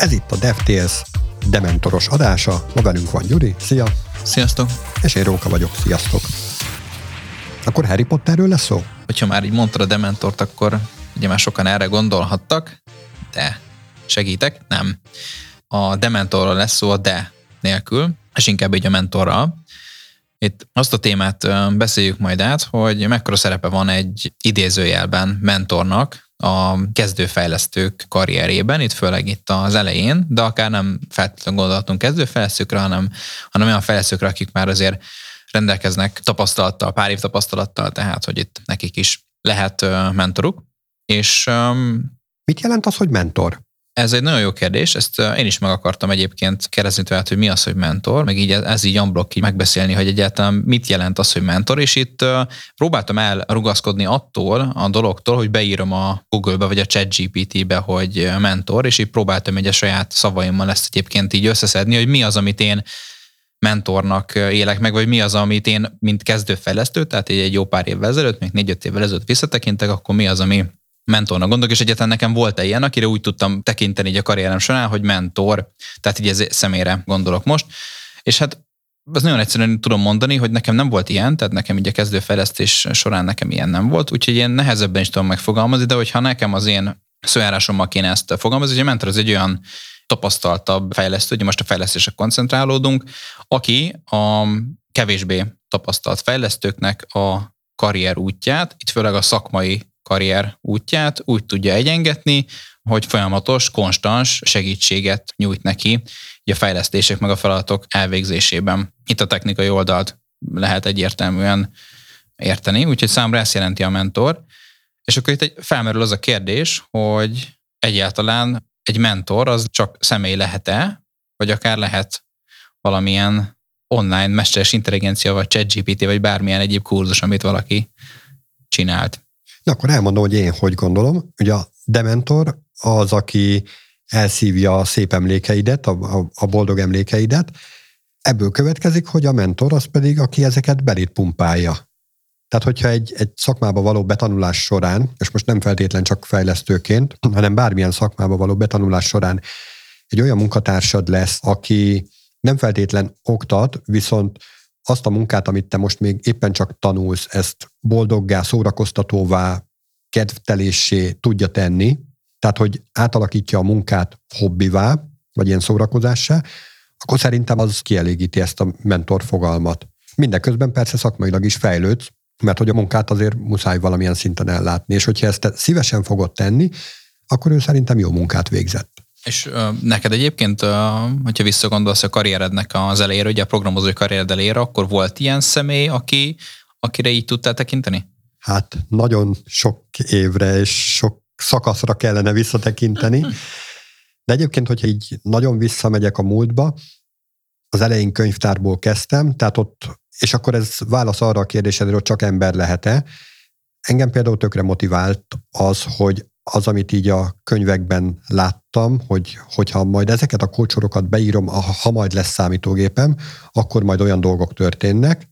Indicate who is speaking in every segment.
Speaker 1: Ez itt a DevTales Dementoros adása. Ma velünk van Gyuri. Szia!
Speaker 2: Sziasztok!
Speaker 1: És én Róka vagyok. Sziasztok! Akkor Harry Potterről lesz szó?
Speaker 2: Hogyha már így mondtad a Dementort, akkor ugye már sokan erre gondolhattak, de segítek, nem. A Dementorról lesz szó a de nélkül, és inkább egy a mentorral. Itt azt a témát beszéljük majd át, hogy mekkora szerepe van egy idézőjelben mentornak a kezdőfejlesztők karrierében, itt főleg itt az elején, de akár nem feltétlenül gondolhatunk kezdőfejlesztőkre, hanem, hanem olyan fejlesztőkre, akik már azért rendelkeznek tapasztalattal, pár év tapasztalattal, tehát hogy itt nekik is lehet mentoruk. És
Speaker 1: Mit jelent az, hogy mentor?
Speaker 2: Ez egy nagyon jó kérdés, ezt én is meg akartam egyébként kérdezni tőled, hogy mi az, hogy mentor, meg így ez így unblock így megbeszélni, hogy egyáltalán mit jelent az, hogy mentor, és itt próbáltam elrugaszkodni attól a dologtól, hogy beírom a Google-be vagy a ChatGPT-be, hogy mentor, és így próbáltam egy a saját szavaimmal ezt egyébként így összeszedni, hogy mi az, amit én mentornak élek meg, vagy mi az, amit én, mint kezdőfejlesztő, tehát egy jó pár évvel ezelőtt, még négy-öt évvel ezelőtt visszatekintek, akkor mi az, ami mentornak gondolok, és egyáltalán nekem volt-e ilyen, akire úgy tudtam tekinteni így a karrierem során, hogy mentor, tehát így ez személyre gondolok most. És hát ez nagyon egyszerűen tudom mondani, hogy nekem nem volt ilyen, tehát nekem így a kezdőfejlesztés során nekem ilyen nem volt, úgyhogy én nehezebben is tudom megfogalmazni, de hogyha nekem az én szójárásommal kéne ezt fogalmazni, hogy a mentor az egy olyan tapasztaltabb fejlesztő, hogy most a fejlesztésre koncentrálódunk, aki a kevésbé tapasztalt fejlesztőknek a karrier útját, itt főleg a szakmai karrier útját úgy tudja egyengetni, hogy folyamatos, konstans segítséget nyújt neki a fejlesztések meg a feladatok elvégzésében. Itt a technikai oldalt lehet egyértelműen érteni, úgyhogy számra ezt jelenti a mentor. És akkor itt egy, felmerül az a kérdés, hogy egyáltalán egy mentor az csak személy lehet-e, vagy akár lehet valamilyen online mesteres intelligencia, vagy ChatGPT, vagy bármilyen egyéb kurzus, amit valaki csinált.
Speaker 1: Na akkor elmondom, hogy én hogy gondolom. Ugye a dementor az, aki elszívja a szép emlékeidet, a, a, boldog emlékeidet. Ebből következik, hogy a mentor az pedig, aki ezeket belét pumpálja. Tehát, hogyha egy, egy szakmába való betanulás során, és most nem feltétlen csak fejlesztőként, hanem bármilyen szakmába való betanulás során egy olyan munkatársad lesz, aki nem feltétlen oktat, viszont azt a munkát, amit te most még éppen csak tanulsz, ezt boldoggá, szórakoztatóvá, kedvtelésé tudja tenni, tehát hogy átalakítja a munkát hobbivá, vagy ilyen szórakozássá, akkor szerintem az kielégíti ezt a mentor fogalmat. Mindeközben persze szakmailag is fejlődsz, mert hogy a munkát azért muszáj valamilyen szinten ellátni, és hogyha ezt szívesen fogod tenni, akkor ő szerintem jó munkát végzett.
Speaker 2: És uh, neked egyébként, uh, hogyha visszagondolsz a karrierednek az elejére, ugye a programozói karriered elejére, akkor volt ilyen személy, aki, akire így tudtál tekinteni?
Speaker 1: Hát nagyon sok évre és sok szakaszra kellene visszatekinteni. De egyébként, hogyha így nagyon visszamegyek a múltba, az elején könyvtárból kezdtem, tehát ott, és akkor ez válasz arra a kérdésedre, hogy csak ember lehet-e. Engem például tökre motivált az, hogy az, amit így a könyvekben láttam, hogy hogyha majd ezeket a kulcsorokat beírom, ha majd lesz számítógépem, akkor majd olyan dolgok történnek.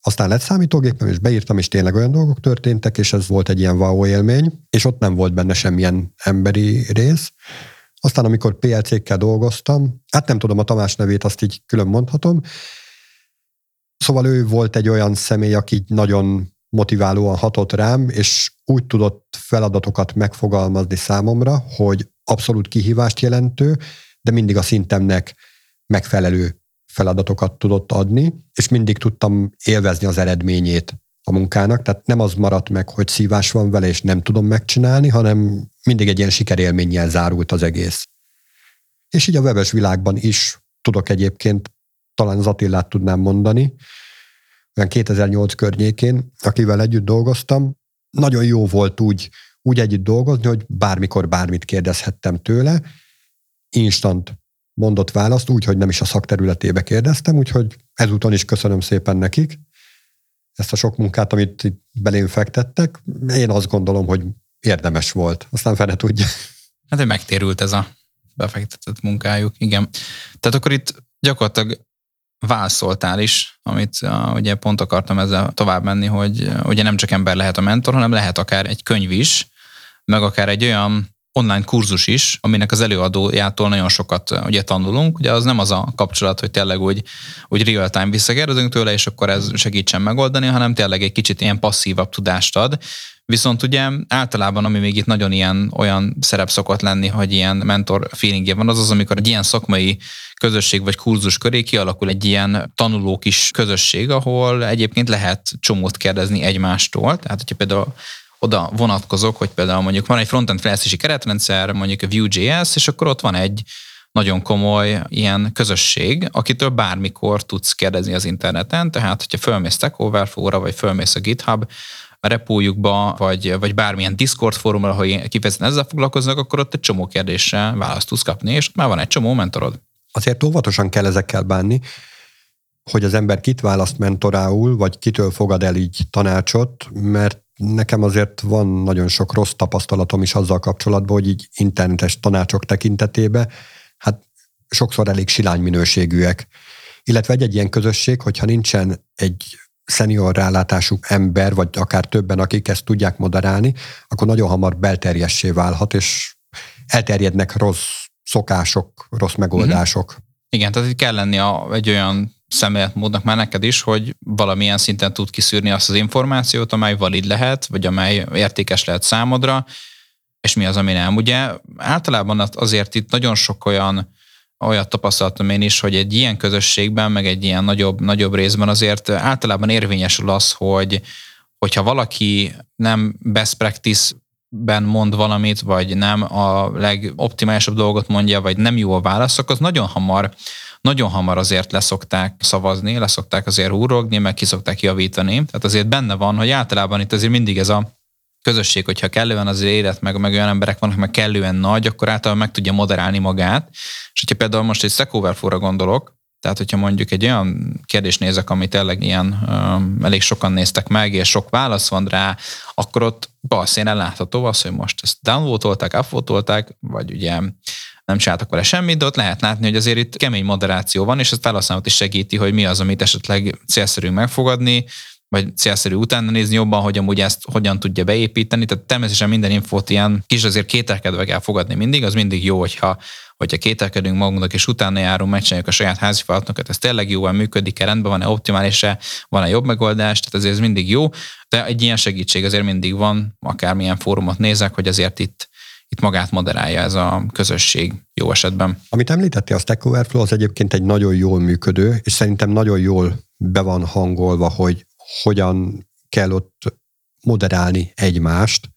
Speaker 1: Aztán lett számítógépem, és beírtam, és tényleg olyan dolgok történtek, és ez volt egy ilyen wow élmény, és ott nem volt benne semmilyen emberi rész. Aztán, amikor PLC-kkel dolgoztam, hát nem tudom a Tamás nevét, azt így külön mondhatom, Szóval ő volt egy olyan személy, aki nagyon motiválóan hatott rám, és úgy tudott feladatokat megfogalmazni számomra, hogy abszolút kihívást jelentő, de mindig a szintemnek megfelelő feladatokat tudott adni, és mindig tudtam élvezni az eredményét a munkának, tehát nem az maradt meg, hogy szívás van vele, és nem tudom megcsinálni, hanem mindig egy ilyen sikerélménnyel zárult az egész. És így a webes világban is tudok egyébként, talán az Attillát tudnám mondani, olyan 2008 környékén, akivel együtt dolgoztam, nagyon jó volt úgy, úgy együtt dolgozni, hogy bármikor bármit kérdezhettem tőle, instant mondott választ, úgy, hogy nem is a szakterületébe kérdeztem, úgyhogy ezúton is köszönöm szépen nekik ezt a sok munkát, amit itt belém fektettek. Én azt gondolom, hogy érdemes volt. Aztán fene tudja.
Speaker 2: Hát, hogy megtérült ez a befektetett munkájuk, igen. Tehát akkor itt gyakorlatilag válaszoltál is, amit uh, ugye pont akartam ezzel tovább menni, hogy uh, ugye nem csak ember lehet a mentor, hanem lehet akár egy könyv is, meg akár egy olyan online kurzus is, aminek az előadójától nagyon sokat ugye tanulunk. Ugye az nem az a kapcsolat, hogy tényleg úgy, úgy real-time visszakérdezünk tőle, és akkor ez segítsen megoldani, hanem tényleg egy kicsit ilyen passzívabb tudást ad. Viszont ugye általában, ami még itt nagyon ilyen olyan szerep szokott lenni, hogy ilyen mentor feelingje van, az az, amikor egy ilyen szakmai közösség vagy kurzus köré kialakul egy ilyen tanuló kis közösség, ahol egyébként lehet csomót kérdezni egymástól. Tehát, hogyha például oda vonatkozok, hogy például mondjuk van egy frontend fejlesztési keretrendszer, mondjuk a Vue.js, és akkor ott van egy nagyon komoly ilyen közösség, akitől bármikor tudsz kérdezni az interneten, tehát hogyha fölmész Stack Overflow-ra, vagy fölmész a GitHub repójukba, vagy, vagy bármilyen Discord fórumra, ha kifejezetten ezzel foglalkoznak, akkor ott egy csomó kérdésre választ tudsz kapni, és már van egy csomó mentorod.
Speaker 1: Azért óvatosan kell ezekkel bánni, hogy az ember kit választ mentorául, vagy kitől fogad el így tanácsot, mert nekem azért van nagyon sok rossz tapasztalatom is azzal kapcsolatban, hogy így internetes tanácsok tekintetében, hát sokszor elég silány minőségűek. Illetve egy-egy ilyen közösség, hogyha nincsen egy szenior rálátású ember, vagy akár többen, akik ezt tudják moderálni, akkor nagyon hamar belterjessé válhat, és elterjednek rossz szokások, rossz megoldások. Mm-hmm.
Speaker 2: Igen, tehát itt kell lenni a, egy olyan szemléletmódnak már neked is, hogy valamilyen szinten tud kiszűrni azt az információt, amely valid lehet, vagy amely értékes lehet számodra, és mi az, ami nem. Ugye általában azért itt nagyon sok olyan olyat tapasztaltam én is, hogy egy ilyen közösségben, meg egy ilyen nagyobb, nagyobb részben azért általában érvényesül az, hogy hogyha valaki nem best practice ben mond valamit, vagy nem a legoptimálisabb dolgot mondja, vagy nem jó a válasz, akkor az nagyon hamar nagyon hamar azért leszokták szavazni, leszokták azért húrogni, meg kiszokták javítani. Tehát azért benne van, hogy általában itt azért mindig ez a közösség, hogyha kellően az élet, meg, meg olyan emberek vannak, meg kellően nagy, akkor általában meg tudja moderálni magát. És hogyha például most egy Stack gondolok, tehát, hogyha mondjuk egy olyan kérdést nézek, amit tényleg ilyen elég sokan néztek meg, és sok válasz van rá, akkor ott balszénen látható az, hogy most ezt downvotolták, upvotolták, vagy ugye nem csináltak vele semmit, de ott lehet látni, hogy azért itt kemény moderáció van, és ez felhasználót is segíti, hogy mi az, amit esetleg célszerű megfogadni, vagy célszerű utána nézni jobban, hogy amúgy ezt hogyan tudja beépíteni. Tehát természetesen minden infót ilyen kis azért kételkedve kell fogadni mindig, az mindig jó, hogyha, hogyha kételkedünk magunknak, és utána járunk, megcsináljuk a saját házi feladatokat, ez tényleg jól működik-e, rendben van-e, optimális-e, van-e jobb megoldás, tehát azért ez mindig jó, de egy ilyen segítség azért mindig van, akármilyen fórumot nézek, hogy azért itt itt magát moderálja ez a közösség jó esetben.
Speaker 1: Amit említette a Stack Overflow, az egyébként egy nagyon jól működő, és szerintem nagyon jól be van hangolva, hogy hogyan kell ott moderálni egymást,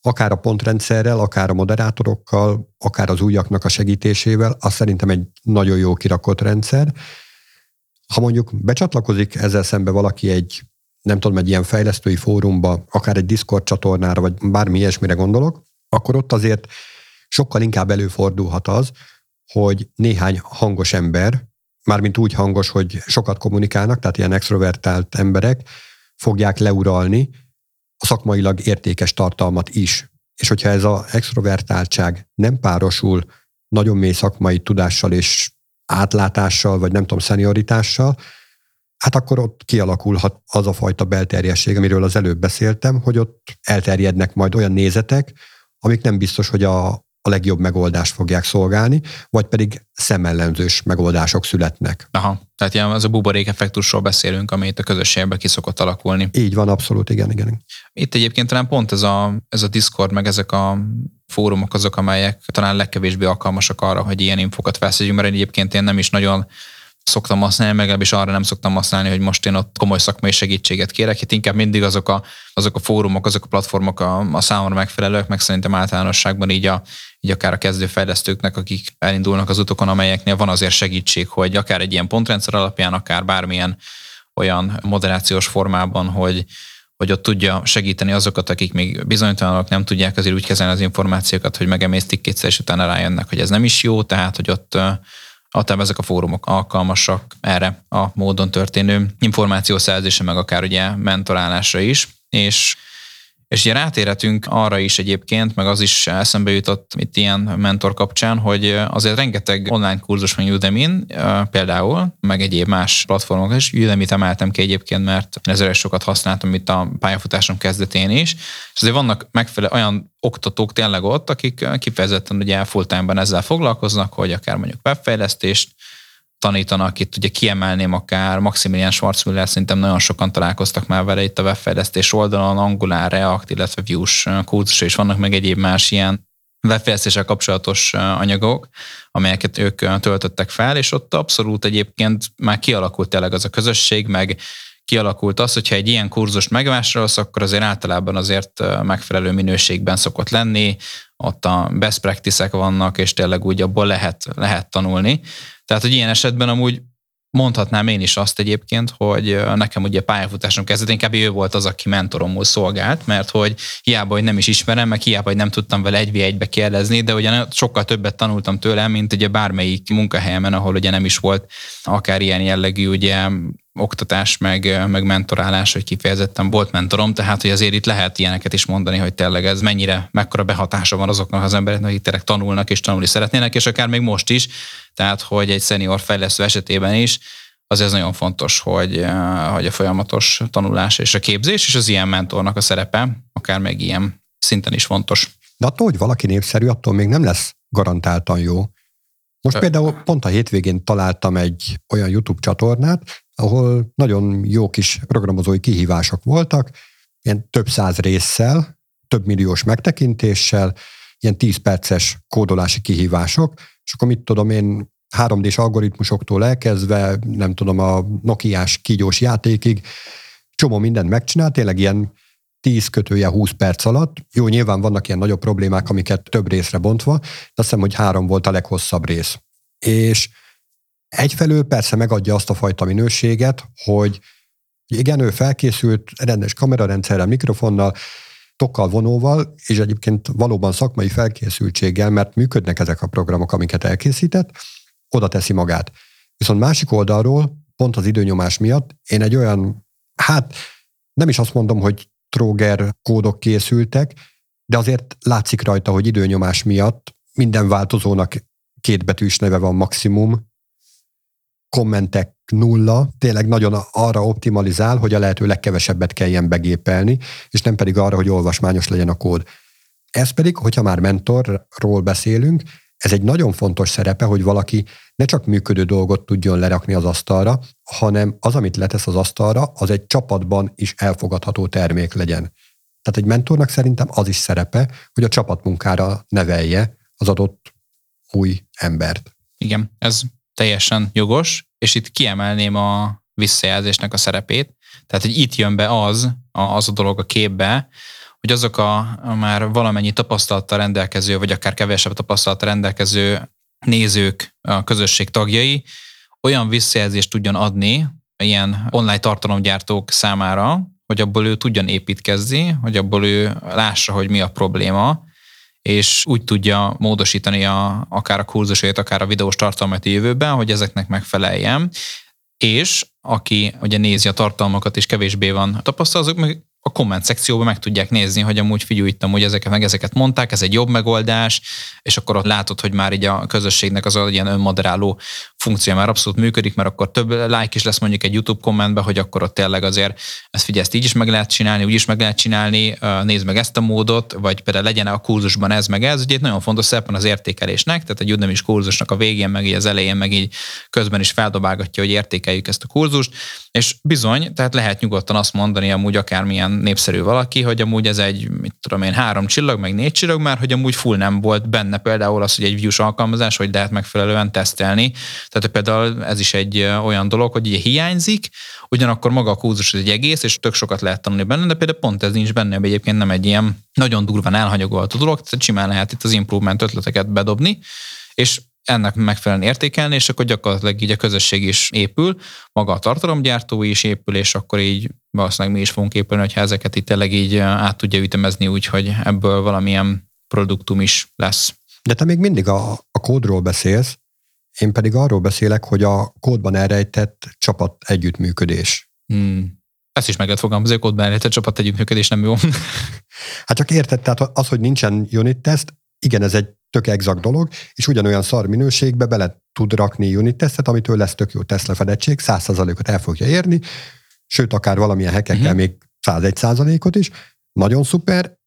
Speaker 1: akár a pontrendszerrel, akár a moderátorokkal, akár az újaknak a segítésével, az szerintem egy nagyon jó kirakott rendszer. Ha mondjuk becsatlakozik ezzel szembe valaki egy, nem tudom, egy ilyen fejlesztői fórumba, akár egy Discord csatornára, vagy bármi ilyesmire gondolok, akkor ott azért sokkal inkább előfordulhat az, hogy néhány hangos ember, mármint úgy hangos, hogy sokat kommunikálnak, tehát ilyen extrovertált emberek fogják leuralni a szakmailag értékes tartalmat is. És hogyha ez az extrovertáltság nem párosul nagyon mély szakmai tudással és átlátással, vagy nem tudom, szenioritással, hát akkor ott kialakulhat az a fajta belterjesség, amiről az előbb beszéltem, hogy ott elterjednek majd olyan nézetek, amik nem biztos, hogy a, a legjobb megoldást fogják szolgálni, vagy pedig szemellenzős megoldások születnek.
Speaker 2: Aha, tehát ilyen az a buborék effektusról beszélünk, amit a közösségben ki szokott alakulni.
Speaker 1: Így van, abszolút, igen, igen.
Speaker 2: Itt egyébként talán pont ez a, ez a Discord, meg ezek a fórumok azok, amelyek talán legkevésbé alkalmasak arra, hogy ilyen infokat veszünk, mert egyébként én nem is nagyon szoktam használni, meg legalábbis arra nem szoktam használni, hogy most én ott komoly szakmai segítséget kérek. Itt inkább mindig azok a, azok a fórumok, azok a platformok a, a számomra megfelelők, meg szerintem általánosságban így, a, így akár a kezdőfejlesztőknek, akik elindulnak az utakon, amelyeknél van azért segítség, hogy akár egy ilyen pontrendszer alapján, akár bármilyen olyan moderációs formában, hogy, hogy ott tudja segíteni azokat, akik még bizonytalanok nem tudják azért úgy kezelni az információkat, hogy megemésztik kétszer, és utána rájönnek, hogy ez nem is jó, tehát hogy ott Általában ezek a fórumok alkalmasak erre a módon történő információszerzése, meg akár ugye mentorálásra is, és És ugye rátérhetünk arra is egyébként, meg az is eszembe jutott itt ilyen mentor kapcsán, hogy azért rengeteg online kurzus van udemy például, meg egyéb más platformok is. Udemy-t emeltem ki egyébként, mert ezzel sokat használtam itt a pályafutásom kezdetén is. És azért vannak megfelelő olyan oktatók tényleg ott, akik kifejezetten ugye full ezzel foglalkoznak, hogy akár mondjuk webfejlesztést, tanítanak, itt ugye kiemelném akár Maximilian Schwarzmüller, szerintem nagyon sokan találkoztak már vele itt a webfejlesztés oldalon, Angular, React, illetve Vue-s kurzus, és vannak meg egyéb más ilyen webfejlesztéssel kapcsolatos anyagok, amelyeket ők töltöttek fel, és ott abszolút egyébként már kialakult tényleg az a közösség, meg kialakult az, hogyha egy ilyen kurzust megvásárolsz, akkor azért általában azért megfelelő minőségben szokott lenni, ott a best practice-ek vannak, és tényleg úgy abból lehet, lehet tanulni. Tehát, hogy ilyen esetben amúgy mondhatnám én is azt egyébként, hogy nekem ugye pályafutásom kezdetén inkább ő volt az, aki mentoromul szolgált, mert hogy hiába, hogy nem is ismerem, meg hiába, hogy nem tudtam vele egy egybe kérdezni, de ugye sokkal többet tanultam tőle, mint ugye bármelyik munkahelyemen, ahol ugye nem is volt akár ilyen jellegű ugye oktatás, meg, meg mentorálás, hogy kifejezetten volt mentorom, tehát hogy azért itt lehet ilyeneket is mondani, hogy tényleg ez mennyire, mekkora behatása van azoknak az embereknek, akik tényleg tanulnak és tanulni szeretnének, és akár még most is, tehát hogy egy szenior fejlesztő esetében is, az ez nagyon fontos, hogy, hogy a folyamatos tanulás és a képzés, és az ilyen mentornak a szerepe, akár meg ilyen szinten is fontos.
Speaker 1: De attól, hogy valaki népszerű, attól még nem lesz garantáltan jó. Most például pont a hétvégén találtam egy olyan YouTube csatornát, ahol nagyon jó kis programozói kihívások voltak, ilyen több száz résszel, több milliós megtekintéssel, ilyen 10 perces kódolási kihívások, és akkor mit tudom én, 3D-s algoritmusoktól elkezdve, nem tudom, a Nokia-s kígyós játékig, csomó mindent megcsinált, tényleg ilyen 10 kötője 20 perc alatt. Jó, nyilván vannak ilyen nagyobb problémák, amiket több részre bontva, de azt hiszem, hogy három volt a leghosszabb rész. És egyfelől persze megadja azt a fajta minőséget, hogy igen, ő felkészült rendes kamerarendszerrel, mikrofonnal, tokkal, vonóval, és egyébként valóban szakmai felkészültséggel, mert működnek ezek a programok, amiket elkészített, oda teszi magát. Viszont másik oldalról, pont az időnyomás miatt, én egy olyan, hát nem is azt mondom, hogy tróger kódok készültek, de azért látszik rajta, hogy időnyomás miatt minden változónak kétbetűs neve van maximum, kommentek nulla, tényleg nagyon arra optimalizál, hogy a lehető legkevesebbet kelljen begépelni, és nem pedig arra, hogy olvasmányos legyen a kód. Ez pedig, hogyha már mentorról beszélünk, ez egy nagyon fontos szerepe, hogy valaki ne csak működő dolgot tudjon lerakni az asztalra, hanem az, amit letesz az asztalra, az egy csapatban is elfogadható termék legyen. Tehát egy mentornak szerintem az is szerepe, hogy a csapatmunkára nevelje az adott új embert.
Speaker 2: Igen, ez teljesen jogos, és itt kiemelném a visszajelzésnek a szerepét. Tehát, hogy itt jön be az, az a dolog a képbe, hogy azok a, a már valamennyi tapasztalattal rendelkező, vagy akár kevesebb tapasztalattal rendelkező nézők, a közösség tagjai olyan visszajelzést tudjon adni ilyen online tartalomgyártók számára, hogy abból ő tudjon építkezni, hogy abból ő lássa, hogy mi a probléma, és úgy tudja módosítani a, akár a kurzusait, akár a videós tartalmat a jövőben, hogy ezeknek megfeleljen. És aki ugye nézi a tartalmakat és kevésbé van tapasztalat, azok meg a komment szekcióban meg tudják nézni, hogy amúgy figyelj, itt amúgy ezeket meg ezeket mondták, ez egy jobb megoldás, és akkor ott látod, hogy már így a közösségnek az ilyen önmoderáló funkció már abszolút működik, mert akkor több like is lesz mondjuk egy YouTube kommentben, hogy akkor ott tényleg azért ezt figyelj, ezt így is meg lehet csinálni, úgy is meg lehet csinálni, nézd meg ezt a módot, vagy például legyen a kurzusban ez meg ez, ugye itt nagyon fontos szerep az értékelésnek, tehát egy Udemy kurzusnak a végén, meg így az elején, meg így közben is feldobálgatja, hogy értékeljük ezt a kurzust, és bizony, tehát lehet nyugodtan azt mondani amúgy akármilyen népszerű valaki, hogy amúgy ez egy, mit tudom én, három csillag, meg négy csillag, mert hogy amúgy full nem volt benne például az, hogy egy views alkalmazás, hogy lehet megfelelően tesztelni. Tehát például ez is egy olyan dolog, hogy ugye hiányzik, ugyanakkor maga a kurzus egy egész, és tök sokat lehet tanulni benne, de például pont ez nincs benne, egyébként nem egy ilyen nagyon durván elhanyagolható dolog, tehát simán lehet itt az improvement ötleteket bedobni, és ennek megfelelően értékelni, és akkor gyakorlatilag így a közösség is épül, maga a tartalomgyártó is épül, és akkor így valószínűleg mi is fogunk épülni, hogyha ezeket itt tényleg így át tudja ütemezni úgy, hogy ebből valamilyen produktum is lesz.
Speaker 1: De te még mindig a, a kódról beszélsz, én pedig arról beszélek, hogy a kódban elrejtett csapat együttműködés. Hmm.
Speaker 2: Ezt is meg lehet fogalmazni, hogy kódban a csapat együttműködés nem jó.
Speaker 1: Hát csak érted, tehát az, hogy nincsen unit test, igen, ez egy tök exakt dolog, és ugyanolyan szar minőségbe bele tud rakni unit testet, amitől lesz tök jó Tesla fedettség, 100%-ot el fogja érni, sőt, akár valamilyen hekekkel uh-huh. még 101%-ot is, nagyon szuper,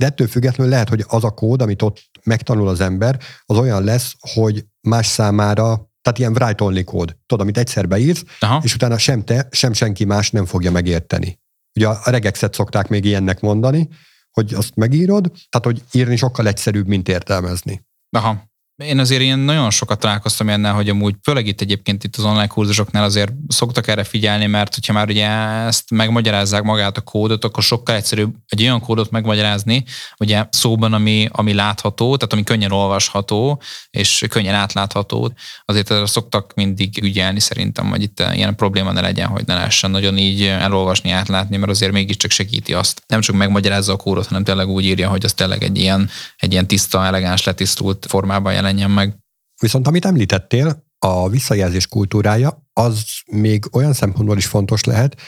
Speaker 1: de ettől függetlenül lehet, hogy az a kód, amit ott megtanul az ember, az olyan lesz, hogy más számára, tehát ilyen write-only kód, tudod, amit egyszer beírsz, Aha. és utána sem te, sem senki más nem fogja megérteni. Ugye a regexet szokták még ilyennek mondani, hogy azt megírod, tehát hogy írni sokkal egyszerűbb, mint értelmezni.
Speaker 2: Aha. Én azért ilyen nagyon sokat találkoztam ennel, hogy amúgy főleg itt egyébként itt az online kurzusoknál azért szoktak erre figyelni, mert hogyha már ugye ezt megmagyarázzák magát a kódot, akkor sokkal egyszerűbb egy olyan kódot megmagyarázni, ugye szóban, ami, ami látható, tehát ami könnyen olvasható, és könnyen átlátható. Azért erre szoktak mindig ügyelni szerintem, hogy itt ilyen probléma ne legyen, hogy ne lehessen nagyon így elolvasni, átlátni, mert azért mégiscsak segíti azt. Nem csak megmagyarázza a kódot, hanem tényleg úgy írja, hogy az tényleg egy ilyen, egy ilyen tiszta, elegáns, letisztult formában jelenjen meg.
Speaker 1: Viszont amit említettél, a visszajelzés kultúrája, az még olyan szempontból is fontos lehet,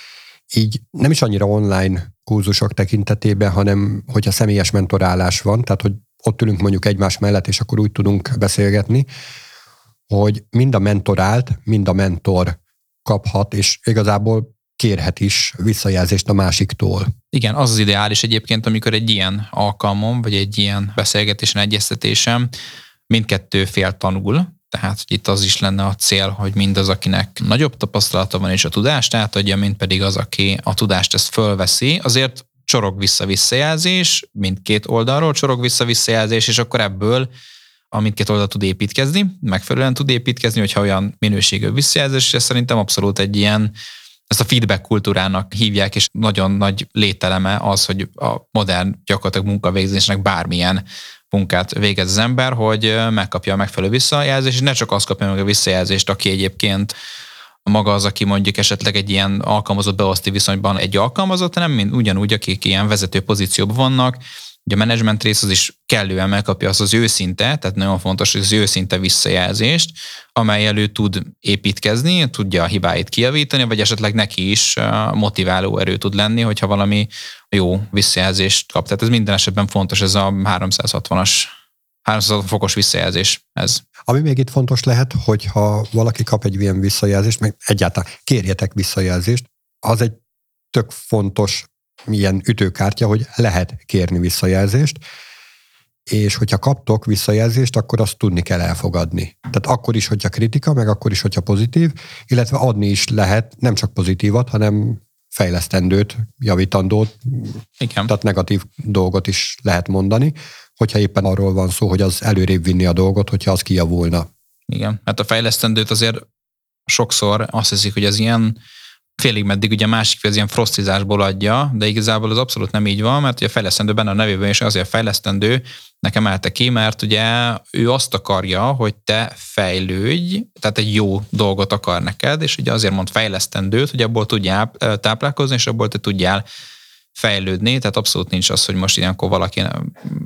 Speaker 1: így nem is annyira online kurzusok tekintetében, hanem hogyha személyes mentorálás van, tehát hogy ott ülünk mondjuk egymás mellett, és akkor úgy tudunk beszélgetni, hogy mind a mentorált, mind a mentor kaphat, és igazából kérhet is visszajelzést a másiktól.
Speaker 2: Igen, az az ideális egyébként, amikor egy ilyen alkalmon, vagy egy ilyen beszélgetésen, egyeztetésem mindkettő fél tanul, tehát hogy itt az is lenne a cél, hogy mindaz, akinek nagyobb tapasztalata van és a tudást átadja, mint pedig az, aki a tudást ezt fölveszi, azért csorog vissza visszajelzés, mindkét oldalról csorog vissza visszajelzés, és akkor ebből a mindkét oldal tud építkezni, megfelelően tud építkezni, hogyha olyan minőségű visszajelzés, és szerintem abszolút egy ilyen, ezt a feedback kultúrának hívják, és nagyon nagy lételeme az, hogy a modern gyakorlatilag munkavégzésnek bármilyen munkát végez az ember, hogy megkapja a megfelelő visszajelzést, és ne csak azt kapja meg a visszajelzést, aki egyébként maga az, aki mondjuk esetleg egy ilyen alkalmazott beoszti viszonyban egy alkalmazott, hanem mind ugyanúgy, akik ilyen vezető pozícióban vannak, Ugye a menedzsment rész az is kellően megkapja azt az őszinte, tehát nagyon fontos, hogy az őszinte visszajelzést, amely elő tud építkezni, tudja a hibáit kijavítani, vagy esetleg neki is motiváló erő tud lenni, hogyha valami jó visszajelzést kap. Tehát ez minden esetben fontos, ez a 360-as 360 fokos visszajelzés ez.
Speaker 1: Ami még itt fontos lehet, hogyha valaki kap egy ilyen visszajelzést, meg egyáltalán kérjetek visszajelzést, az egy tök fontos milyen ütőkártya, hogy lehet kérni visszajelzést, és hogyha kaptok visszajelzést, akkor azt tudni kell elfogadni. Tehát akkor is, hogyha kritika, meg akkor is, hogyha pozitív, illetve adni is lehet nem csak pozitívat, hanem fejlesztendőt, javítandót, Igen. tehát negatív dolgot is lehet mondani, hogyha éppen arról van szó, hogy az előrébb vinni a dolgot, hogyha az kijavulna.
Speaker 2: Igen, hát a fejlesztendőt azért sokszor azt hiszik, hogy az ilyen félig meddig ugye a másik az ilyen frostizásból adja, de igazából az abszolút nem így van, mert ugye fejlesztendő benne a nevében is azért fejlesztendő, nekem emelte ki, mert ugye ő azt akarja, hogy te fejlődj, tehát egy jó dolgot akar neked, és ugye azért mond fejlesztendőt, hogy abból tudjál táplálkozni, és abból te tudjál fejlődni, tehát abszolút nincs az, hogy most ilyenkor valaki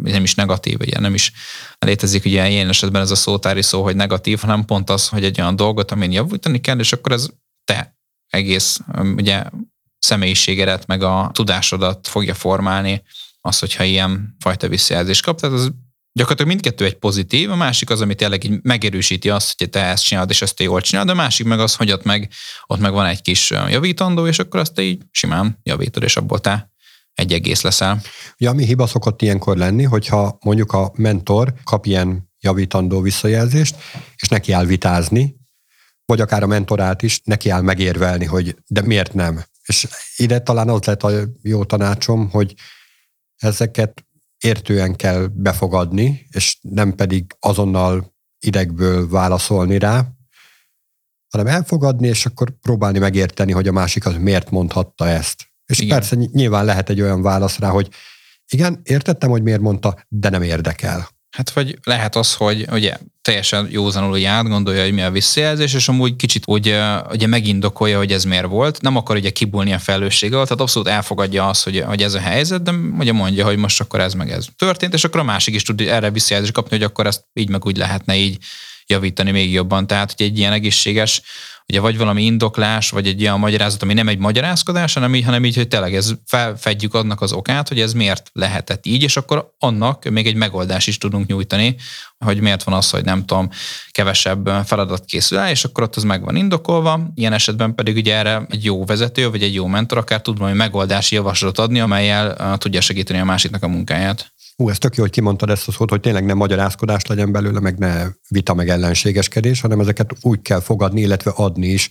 Speaker 2: nem is negatív, ugye nem is létezik ugye ilyen esetben ez a szótári szó, hogy negatív, hanem pont az, hogy egy olyan dolgot, amin javítani kell, és akkor ez te egész ugye személyiségedet, meg a tudásodat fogja formálni az, hogyha ilyen fajta visszajelzést kap. Tehát az gyakorlatilag mindkettő egy pozitív, a másik az, ami tényleg így megerősíti azt, hogy te ezt csinálod, és ezt te jól csinálod, a másik meg az, hogy ott meg, ott meg van egy kis javítandó, és akkor azt te így simán javítod, és abból te egy egész leszel.
Speaker 1: Ja, ami hiba szokott ilyenkor lenni, hogyha mondjuk a mentor kap ilyen javítandó visszajelzést, és neki áll vitázni, vagy akár a mentorát is neki áll megérvelni, hogy de miért nem. És ide talán az lett a jó tanácsom, hogy ezeket értően kell befogadni, és nem pedig azonnal idegből válaszolni rá, hanem elfogadni, és akkor próbálni megérteni, hogy a másik az miért mondhatta ezt. És igen. persze nyilván lehet egy olyan válasz rá, hogy igen, értettem, hogy miért mondta, de nem érdekel.
Speaker 2: Hát vagy lehet az, hogy ugye teljesen józanul hogy átgondolja, hogy mi a visszajelzés, és amúgy kicsit úgy ugye megindokolja, hogy ez miért volt, nem akar ugye kibulni a felelőssége tehát abszolút elfogadja azt, hogy, hogy ez a helyzet, de ugye mondja, hogy most akkor ez meg ez történt, és akkor a másik is tud erre visszajelzést kapni, hogy akkor ezt így meg úgy lehetne így javítani még jobban. Tehát, hogy egy ilyen egészséges ugye vagy valami indoklás, vagy egy olyan magyarázat, ami nem egy magyarázkodás, hanem így, hanem így, hogy tényleg ez felfedjük annak az okát, hogy ez miért lehetett így, és akkor annak még egy megoldás is tudunk nyújtani, hogy miért van az, hogy nem tudom, kevesebb feladat készül el, és akkor ott az meg van indokolva. Ilyen esetben pedig ugye erre egy jó vezető, vagy egy jó mentor akár tud valami megoldási javaslatot adni, amelyel tudja segíteni a másiknak a munkáját.
Speaker 1: Ú, ez tök jó, hogy kimondtad ezt a szót, hogy tényleg nem magyarázkodás legyen belőle, meg ne vita, meg ellenségeskedés, hanem ezeket úgy kell fogadni, illetve adni is,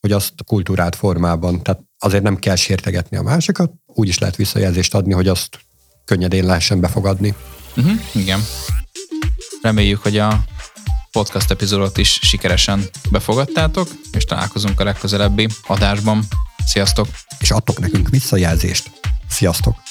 Speaker 1: hogy azt kultúrát formában. Tehát azért nem kell sértegetni a másikat, úgy is lehet visszajelzést adni, hogy azt könnyedén lehessen befogadni.
Speaker 2: Uh-huh, igen. Reméljük, hogy a podcast epizódot is sikeresen befogadtátok, és találkozunk a legközelebbi adásban. Sziasztok!
Speaker 1: És adtok nekünk visszajelzést. Sziasztok!